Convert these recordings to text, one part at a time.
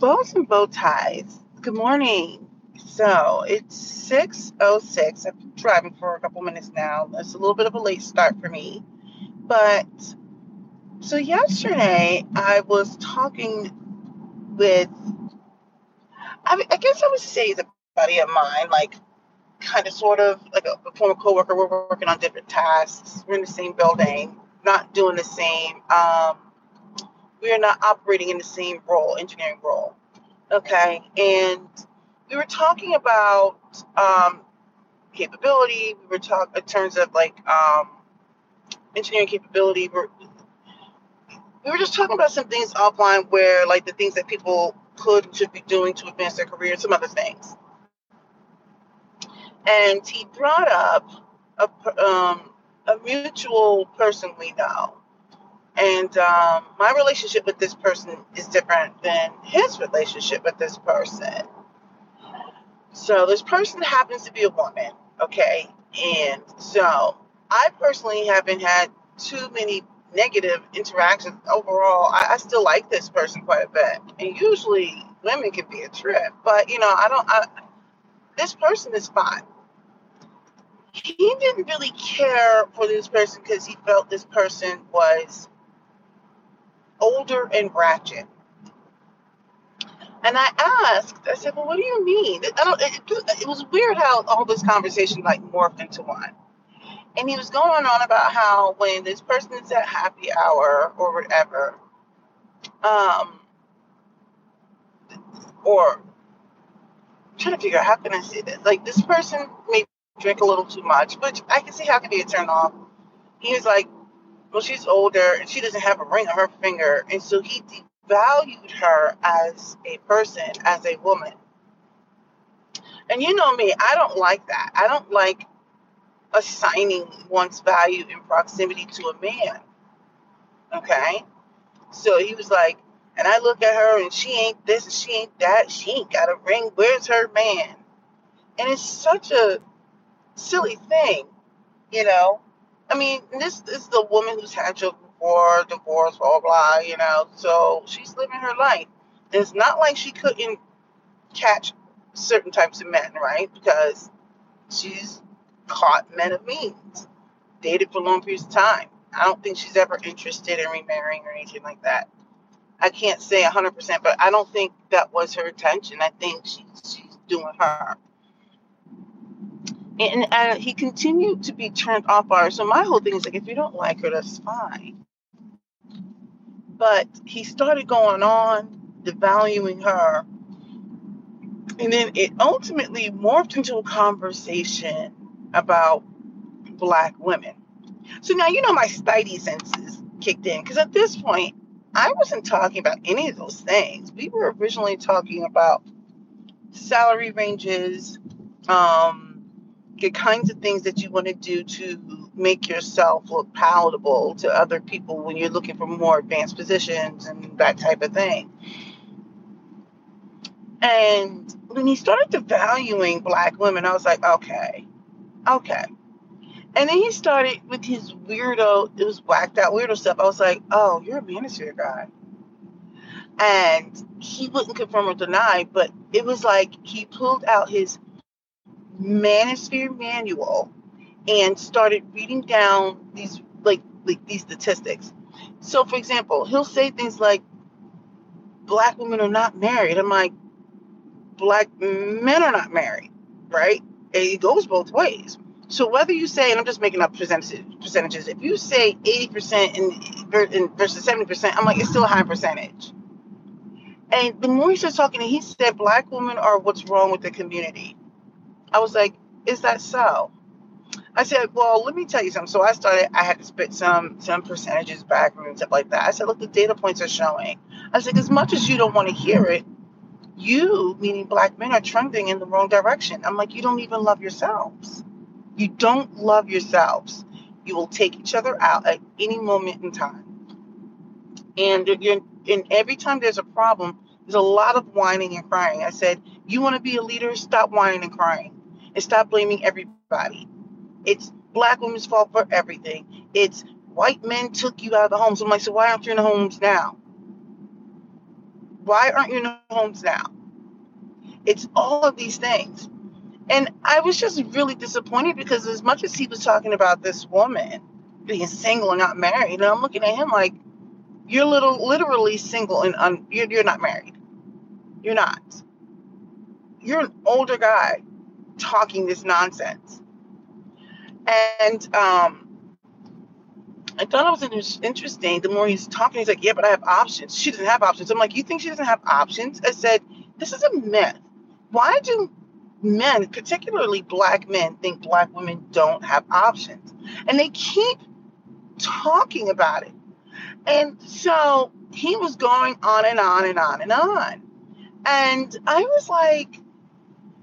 Bows and bow ties. Good morning. So it's 6.06. I've been driving for a couple minutes now. It's a little bit of a late start for me. But so yesterday I was talking with, I, I guess I would say the buddy of mine, like kind of sort of like a, a former coworker. We're working on different tasks. We're in the same building, not doing the same. Um, we are not operating in the same role, engineering role. Okay. And we were talking about um, capability. We were talking in terms of like um, engineering capability. We're, we were just talking about some things offline where like the things that people could should be doing to advance their career, some other things. And he brought up a, um, a mutual person we know and um, my relationship with this person is different than his relationship with this person. So this person happens to be a woman, okay? And so I personally haven't had too many negative interactions overall. I, I still like this person quite a bit. And usually women can be a trip, but you know, I don't, I, this person is fine. He didn't really care for this person because he felt this person was older and ratchet. And I asked, I said, well, what do you mean? I don't, it, it was weird how all this conversation like morphed into one. And he was going on about how when this person is at happy hour or whatever, um, or I'm trying to figure out how can I say this? Like this person may drink a little too much, which I can see how can be a turn off. He was like, well, she's older and she doesn't have a ring on her finger. And so he devalued her as a person, as a woman. And you know me, I don't like that. I don't like assigning one's value in proximity to a man. Okay? So he was like, and I look at her and she ain't this and she ain't that. She ain't got a ring. Where's her man? And it's such a silly thing, you know? I mean, this is the woman who's had children divorce, blah, blah, you know, so she's living her life. It's not like she couldn't catch certain types of men, right? Because she's caught men of means, dated for long periods of time. I don't think she's ever interested in remarrying or anything like that. I can't say 100%, but I don't think that was her intention. I think she's, she's doing her and uh, he continued to be turned off by her. So my whole thing is like, if you don't like her, that's fine. But he started going on, devaluing her, and then it ultimately morphed into a conversation about black women. So now you know my spidey senses kicked in because at this point I wasn't talking about any of those things. We were originally talking about salary ranges, um, the kinds of things that you want to do to make yourself look palatable to other people when you're looking for more advanced positions and that type of thing. And when he started devaluing black women, I was like, okay, okay. And then he started with his weirdo, it was whacked out weirdo stuff. I was like, oh, you're a manosphere guy. And he wouldn't confirm or deny, but it was like he pulled out his Manosphere Manual and started reading down these like like these statistics. So, for example, he'll say things like, "Black women are not married." I'm like, "Black men are not married," right? It goes both ways. So whether you say, and I'm just making up percentages, if you say 80% in, versus 70%, I'm like, it's still a high percentage. And the more he starts talking, he said, black women are what's wrong with the community. I was like, is that so? I said, well, let me tell you something. So I started, I had to spit some some percentages back and stuff like that. I said, look, the data points are showing. I said, as much as you don't want to hear it, you, meaning black men, are trending in the wrong direction. I'm like, you don't even love yourselves. You don't love yourselves. You will take each other out at any moment in time. And you're, and every time there's a problem, there's a lot of whining and crying. I said, you want to be a leader? Stop whining and crying and stop blaming everybody. It's black women's fault for everything. It's white men took you out of the homes. I'm like, so why aren't you in the homes now? Why aren't you in the homes now? It's all of these things. And I was just really disappointed because as much as he was talking about this woman being single and not married, and I'm looking at him like, you're little literally single and un, you're, you're not married. You're not. You're an older guy talking this nonsense. And um, I thought it was interesting. The more he's talking, he's like, "Yeah, but I have options." She doesn't have options. I'm like, "You think she doesn't have options?" I said, "This is a myth. Why do men, particularly black men, think black women don't have options?" And they keep talking about it. And so he was going on and on and on and on. And I was like,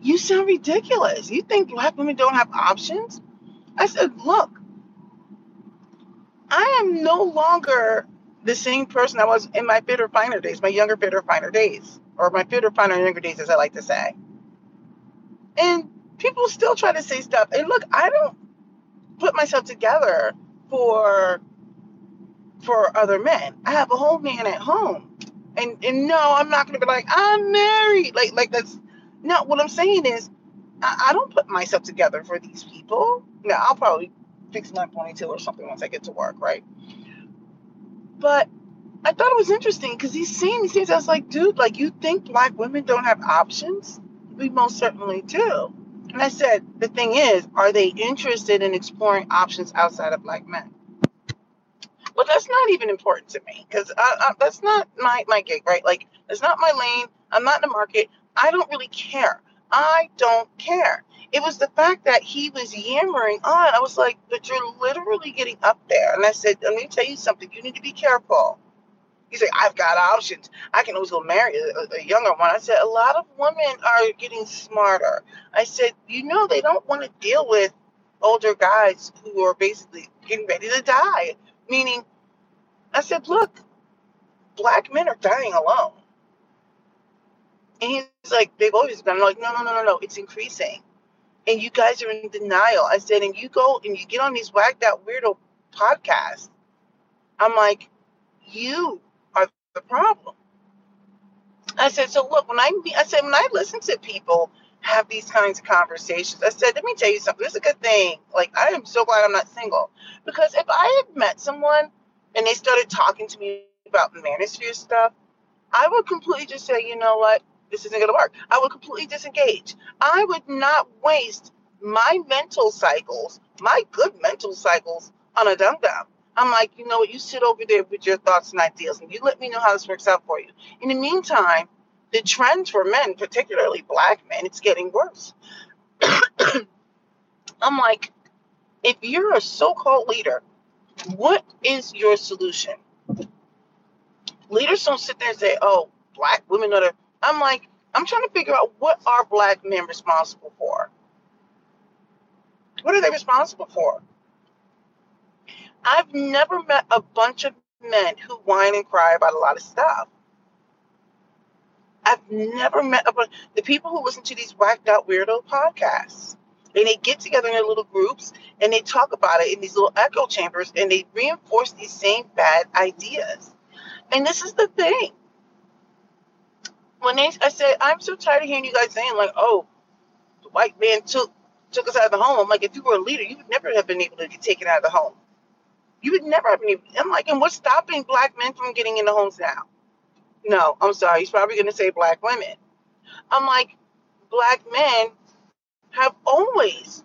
You sound ridiculous. You think black women don't have options? I said, Look, I am no longer the same person I was in my fitter finer days, my younger fitter finer days, or my fitter finer younger days, as I like to say. And people still try to say stuff. And look, I don't put myself together for for other men. I have a whole man at home. And and no, I'm not gonna be like, I'm married. Like like that's no, what I'm saying is I, I don't put myself together for these people. Now I'll probably fix my ponytail or something once I get to work, right? But I thought it was interesting because he's saying these things. I was like, dude, like you think black women don't have options? We most certainly do. And I said, the thing is, are they interested in exploring options outside of black men? But that's not even important to me because uh, uh, that's not my, my gig, right? Like, it's not my lane. I'm not in the market. I don't really care. I don't care. It was the fact that he was yammering on. I was like, but you're literally getting up there. And I said, let me tell you something. You need to be careful. He said, I've got options. I can always go marry a, a, younger one. I said, a lot of women are getting smarter. I said, you know, they don't want to deal with older guys who are basically getting ready to die Meaning, I said, look, black men are dying alone. And he's like, they've always been I'm like, no, no, no, no, no, it's increasing. And you guys are in denial. I said, and you go and you get on these whacked out weirdo podcasts. I'm like, you are the problem. I said, so look, when I I said when I listen to people have these kinds of conversations. I said, let me tell you something. This is a good thing. Like, I am so glad I'm not single. Because if I had met someone and they started talking to me about manosphere stuff, I would completely just say, you know what? This isn't going to work. I would completely disengage. I would not waste my mental cycles, my good mental cycles, on a dum dum. I'm like, you know what? You sit over there with your thoughts and ideas, and you let me know how this works out for you. In the meantime, the trend for men, particularly black men, it's getting worse. I'm like, if you're a so called leader, what is your solution? Leaders don't sit there and say, oh, black women are the. I'm like, I'm trying to figure out what are black men responsible for? What are they responsible for? I've never met a bunch of men who whine and cry about a lot of stuff. I've never met a, bunch the people who listen to these whacked out weirdo podcasts. And they get together in their little groups and they talk about it in these little echo chambers and they reinforce these same bad ideas. And this is the thing. When they, I said, I'm so tired of hearing you guys saying like, "Oh, the white man took took us out of the home." I'm like, if you were a leader, you would never have been able to get taken out of the home. You would never have been able. I'm like, and what's stopping black men from getting in the homes now? No, I'm sorry. He's probably going to say black women. I'm like, black men have always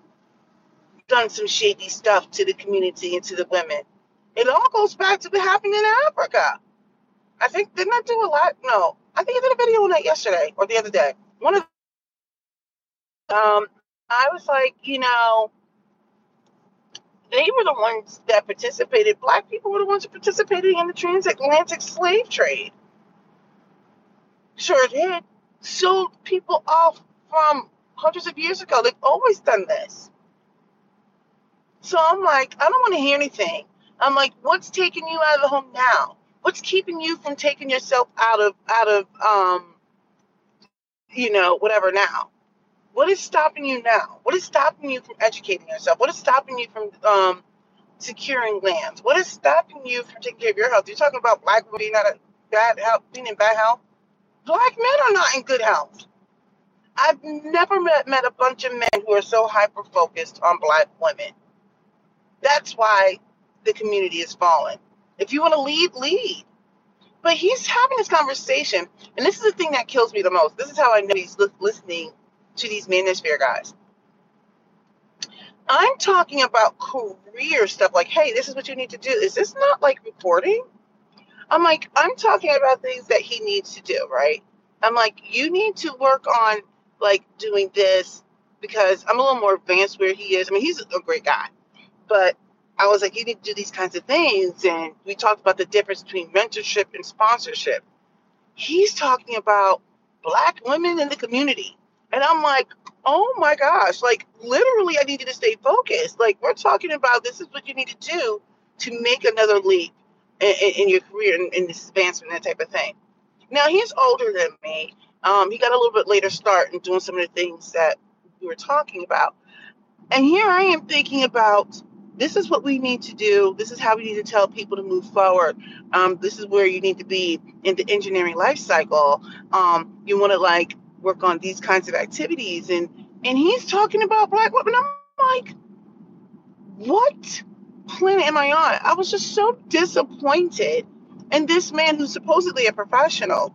done some shady stuff to the community and to the women. It all goes back to what happened in Africa. I think didn't I do a lot? No, I think I did a video on that yesterday or the other day. One of um, I was like, you know, they were the ones that participated. Black people were the ones who participated in the transatlantic slave trade sure did, sold people off from hundreds of years ago. They've always done this. So I'm like, I don't want to hear anything. I'm like, what's taking you out of the home now? What's keeping you from taking yourself out of out of um you know, whatever now? What is stopping you now? What is stopping you from educating yourself? What is stopping you from um securing lands? What is stopping you from taking care of your health? You're talking about black women being, bad health, being in bad health Black men are not in good health. I've never met, met a bunch of men who are so hyper focused on black women. That's why the community is falling. If you want to lead, lead. But he's having this conversation, and this is the thing that kills me the most. This is how I know he's li- listening to these manosphere guys. I'm talking about career stuff like, hey, this is what you need to do. Is this not like recording? I'm like, I'm talking about things that he needs to do, right? I'm like, you need to work on like doing this because I'm a little more advanced where he is. I mean, he's a great guy, but I was like, you need to do these kinds of things. And we talked about the difference between mentorship and sponsorship. He's talking about black women in the community. And I'm like, oh my gosh, like literally, I needed to stay focused. Like, we're talking about this is what you need to do to make another leap in, in, in your career and in, in this advancement, that type of thing. Now, he's older than me. Um, he got a little bit later start in doing some of the things that we were talking about. And here I am thinking about this is what we need to do. This is how we need to tell people to move forward. Um, this is where you need to be in the engineering life cycle. Um, you want to like work on these kinds of activities, and and he's talking about black women. I'm like, what planet am I on? I was just so disappointed in this man who's supposedly a professional,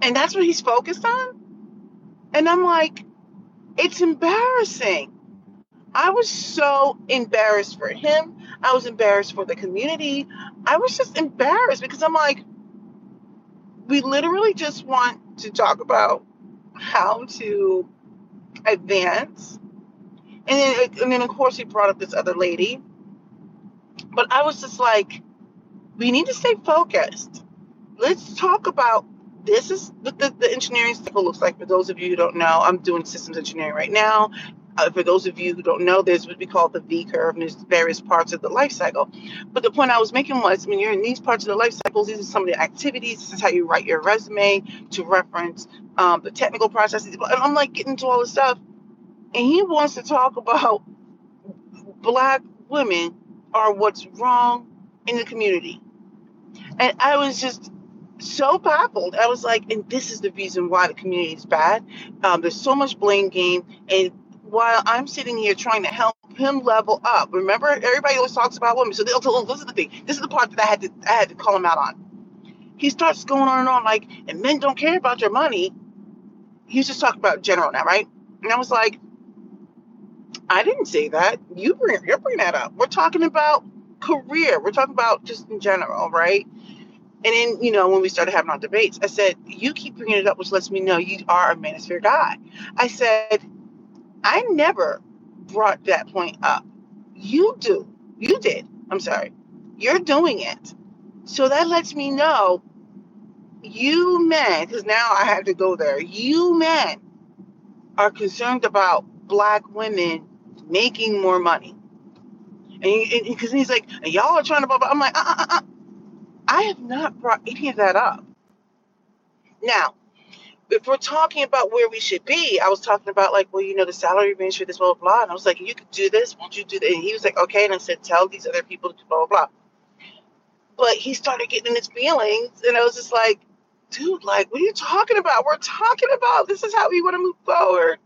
and that's what he's focused on. And I'm like, it's embarrassing. I was so embarrassed for him. I was embarrassed for the community. I was just embarrassed because I'm like, we literally just want to talk about how to advance. And then, and then of course, he brought up this other lady. But I was just like, we need to stay focused. Let's talk about this is what the, the engineering cycle looks like for those of you who don't know. I'm doing systems engineering right now. Uh, for those of you who don't know, there's what we call the V curve, and there's various parts of the life cycle. But the point I was making was when you're in these parts of the life cycles, these are some of the activities. This is how you write your resume to reference um, the technical processes. And I'm like getting to all this stuff. And he wants to talk about black women are what's wrong in the community. And I was just so baffled. I was like, and this is the reason why the community is bad. Um, there's so much blame game. And while I'm sitting here trying to help him level up, remember everybody always talks about women. So they'll tell, this is the thing. This is the part that I had to I had to call him out on. He starts going on and on like, and men don't care about your money. He's just talking about general now, right? And I was like, I didn't say that. You bring you're bringing that up. We're talking about career. We're talking about just in general, right? And then, you know, when we started having our debates, I said, You keep bringing it up, which lets me know you are a manosphere guy. I said, I never brought that point up. You do. You did. I'm sorry. You're doing it. So that lets me know you men, because now I have to go there, you men are concerned about black women making more money. And because he's like, y'all are trying to, blah, blah. I'm like, uh, uh, uh, uh. I have not brought any of that up. Now, if we're talking about where we should be, I was talking about like, well, you know, the salary range for this, blah, blah, blah. And I was like, you could do this, won't you do that? And he was like, okay. And I said, tell these other people to blah, blah, blah. But he started getting in his feelings. And I was just like, dude, like, what are you talking about? We're talking about this is how we want to move forward.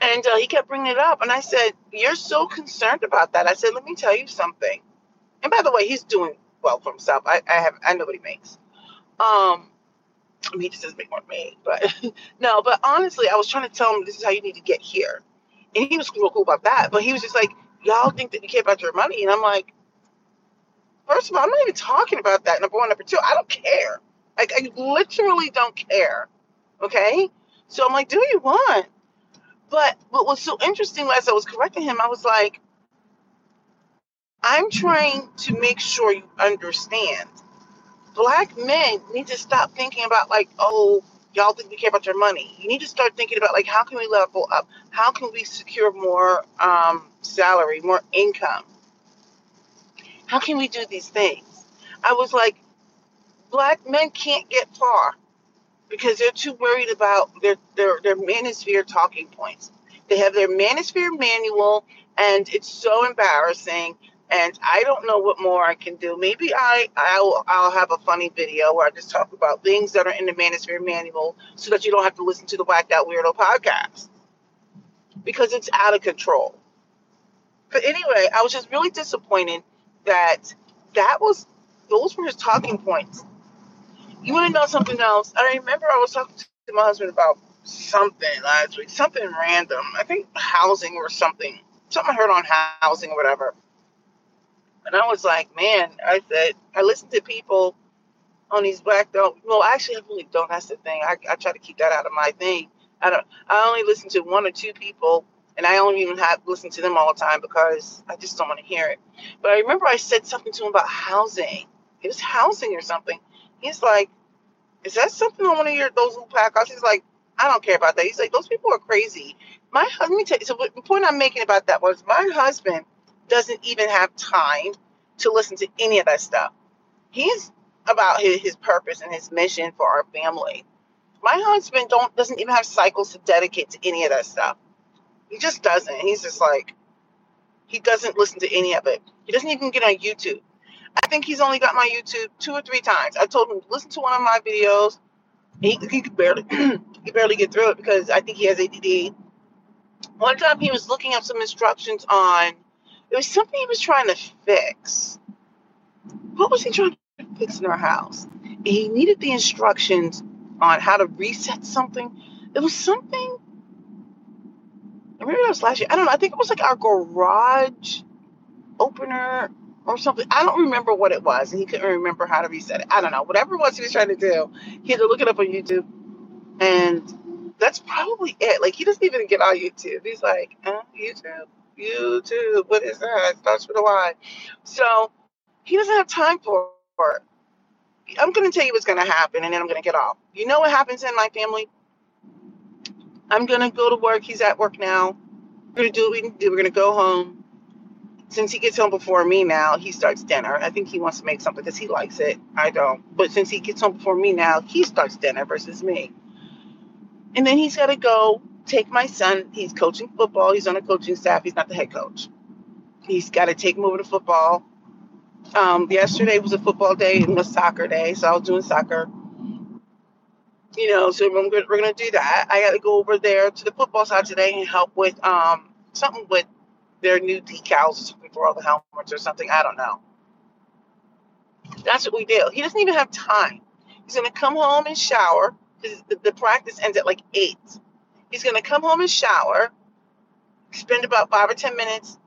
And uh, he kept bringing it up. And I said, you're so concerned about that. I said, let me tell you something. And by the way, he's doing well for himself. I, I have I know what he makes. Um, I mean, he just doesn't make more than me, but no. But honestly, I was trying to tell him this is how you need to get here, and he was real cool about that. But he was just like, "Y'all think that you care about your money?" And I'm like, first of all, I'm not even talking about that. Number one, number two, I don't care. Like, I literally don't care. Okay, so I'm like, "Do you want?" But what was so interesting as I was correcting him, I was like, I'm trying to make sure you understand. Black men need to stop thinking about like, oh, y'all think we care about your money. You need to start thinking about like, how can we level up? How can we secure more um, salary, more income? How can we do these things? I was like, black men can't get far because they're too worried about their their their manosphere talking points. They have their manosphere manual, and it's so embarrassing and I don't know what more I can do. Maybe I I'll, I'll have a funny video where I just talk about things that are in the Manosphere Manual, so that you don't have to listen to the Whacked Out Weirdo podcast because it's out of control. But anyway, I was just really disappointed that that was those were his talking points. You want to know something else? I remember I was talking to my husband about something last week, something random. I think housing or something. Something I heard on housing or whatever. And I was like, man, I said, I listen to people on these black don't well actually I really don't. That's the thing. I, I try to keep that out of my thing. I don't I only listen to one or two people and I don't even have listen to them all the time because I just don't want to hear it. But I remember I said something to him about housing. It was housing or something. He's like, Is that something on one of your those little podcasts? He's like, I don't care about that. He's like, Those people are crazy. My let me tell you so the point I'm making about that was my husband doesn't even have time to listen to any of that stuff. He's about his, his purpose and his mission for our family. My husband don't doesn't even have cycles to dedicate to any of that stuff. He just doesn't. He's just like he doesn't listen to any of it. He doesn't even get on YouTube. I think he's only got my YouTube two or three times. I told him listen to one of my videos. He, he could barely he barely get through it because I think he has ADD. One time he was looking up some instructions on it was something he was trying to fix. What was he trying to fix in our house? He needed the instructions on how to reset something. It was something. Maybe that was last year. I don't know. I think it was like our garage opener or something. I don't remember what it was, and he couldn't remember how to reset it. I don't know. Whatever it was he was trying to do, he had to look it up on YouTube, and that's probably it. Like he doesn't even get on YouTube. He's like, uh, YouTube. YouTube. What is that? It starts with a Y. So he doesn't have time for it. I'm going to tell you what's going to happen and then I'm going to get off. You know what happens in my family? I'm going to go to work. He's at work now. We're going to do what we can do. We're going to go home. Since he gets home before me now, he starts dinner. I think he wants to make something because he likes it. I don't. But since he gets home before me now, he starts dinner versus me. And then he's got to go take my son. He's coaching football. He's on a coaching staff. He's not the head coach. He's got to take him over to football. Um, yesterday was a football day and was soccer day, so I was doing soccer. You know, so we're gonna, we're gonna do that. I got to go over there to the football side today and help with um something with their new decals or something for all the helmets or something. I don't know. That's what we do. He doesn't even have time. He's gonna come home and shower. The, the practice ends at like eight. He's going to come home and shower, spend about five or 10 minutes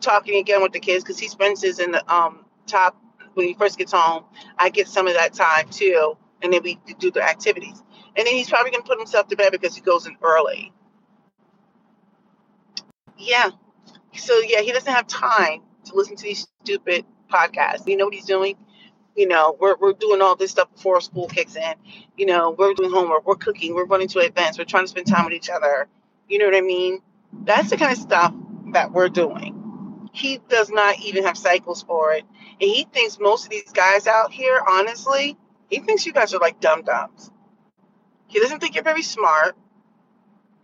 talking again with the kids because he spends his in the um, top when he first gets home. I get some of that time too. And then we do the activities. And then he's probably going to put himself to bed because he goes in early. Yeah. So, yeah, he doesn't have time to listen to these stupid podcasts. You know what he's doing? You know, we're, we're doing all this stuff before school kicks in. You know, we're doing homework, we're cooking, we're running to events, we're trying to spend time with each other. You know what I mean? That's the kind of stuff that we're doing. He does not even have cycles for it. And he thinks most of these guys out here, honestly, he thinks you guys are like dum dums. He doesn't think you're very smart.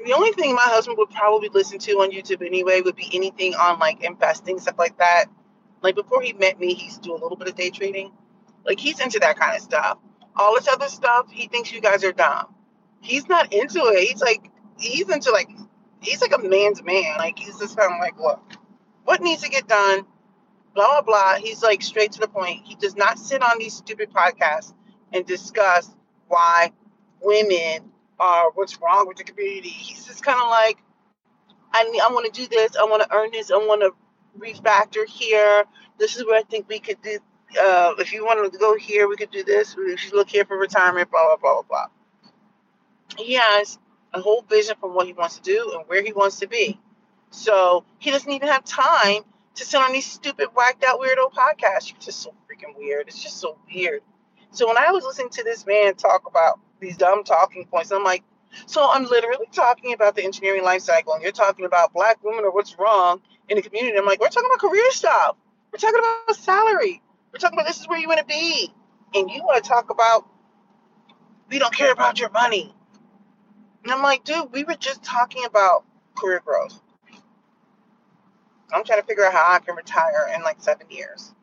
The only thing my husband would probably listen to on YouTube anyway would be anything on like investing, stuff like that. Like before he met me, he used to do a little bit of day trading. Like he's into that kind of stuff. All this other stuff, he thinks you guys are dumb. He's not into it. He's like he's into like he's like a man's man. Like he's just kind of like, look, what needs to get done? Blah blah blah. He's like straight to the point. He does not sit on these stupid podcasts and discuss why women are what's wrong with the community. He's just kind of like, I I want to do this. I want to earn this. I want to refactor here. This is where I think we could do uh, if you wanted to go here, we could do this. If you look here for retirement, blah, blah, blah, blah, blah. He has a whole vision for what he wants to do and where he wants to be. So he doesn't even have time to sit on these stupid, whacked out weirdo podcasts. You're just so freaking weird. It's just so weird. So when I was listening to this man talk about these dumb talking points, I'm like, so I'm literally talking about the engineering life cycle, and you're talking about black women or what's wrong in the community. I'm like, we're talking about career stuff. We're talking about salary. We're talking about this is where you want to be. And you want to talk about we don't care about your money. And I'm like, dude, we were just talking about career growth. I'm trying to figure out how I can retire in like seven years.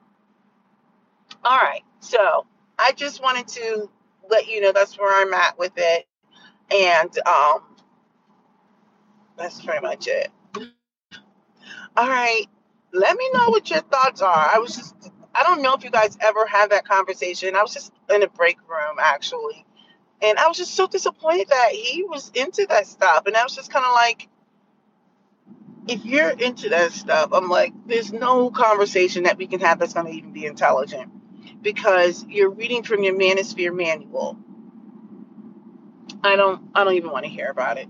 All right. So I just wanted to let you know that's where I'm at with it. And um, that's pretty much it. All right. Let me know what your thoughts are. I was just, I don't know if you guys ever had that conversation. I was just in a break room actually. And I was just so disappointed that he was into that stuff. And I was just kind of like, if you're into that stuff, I'm like, there's no conversation that we can have that's going to even be intelligent because you're reading from your manosphere manual. I don't I don't even want to hear about it.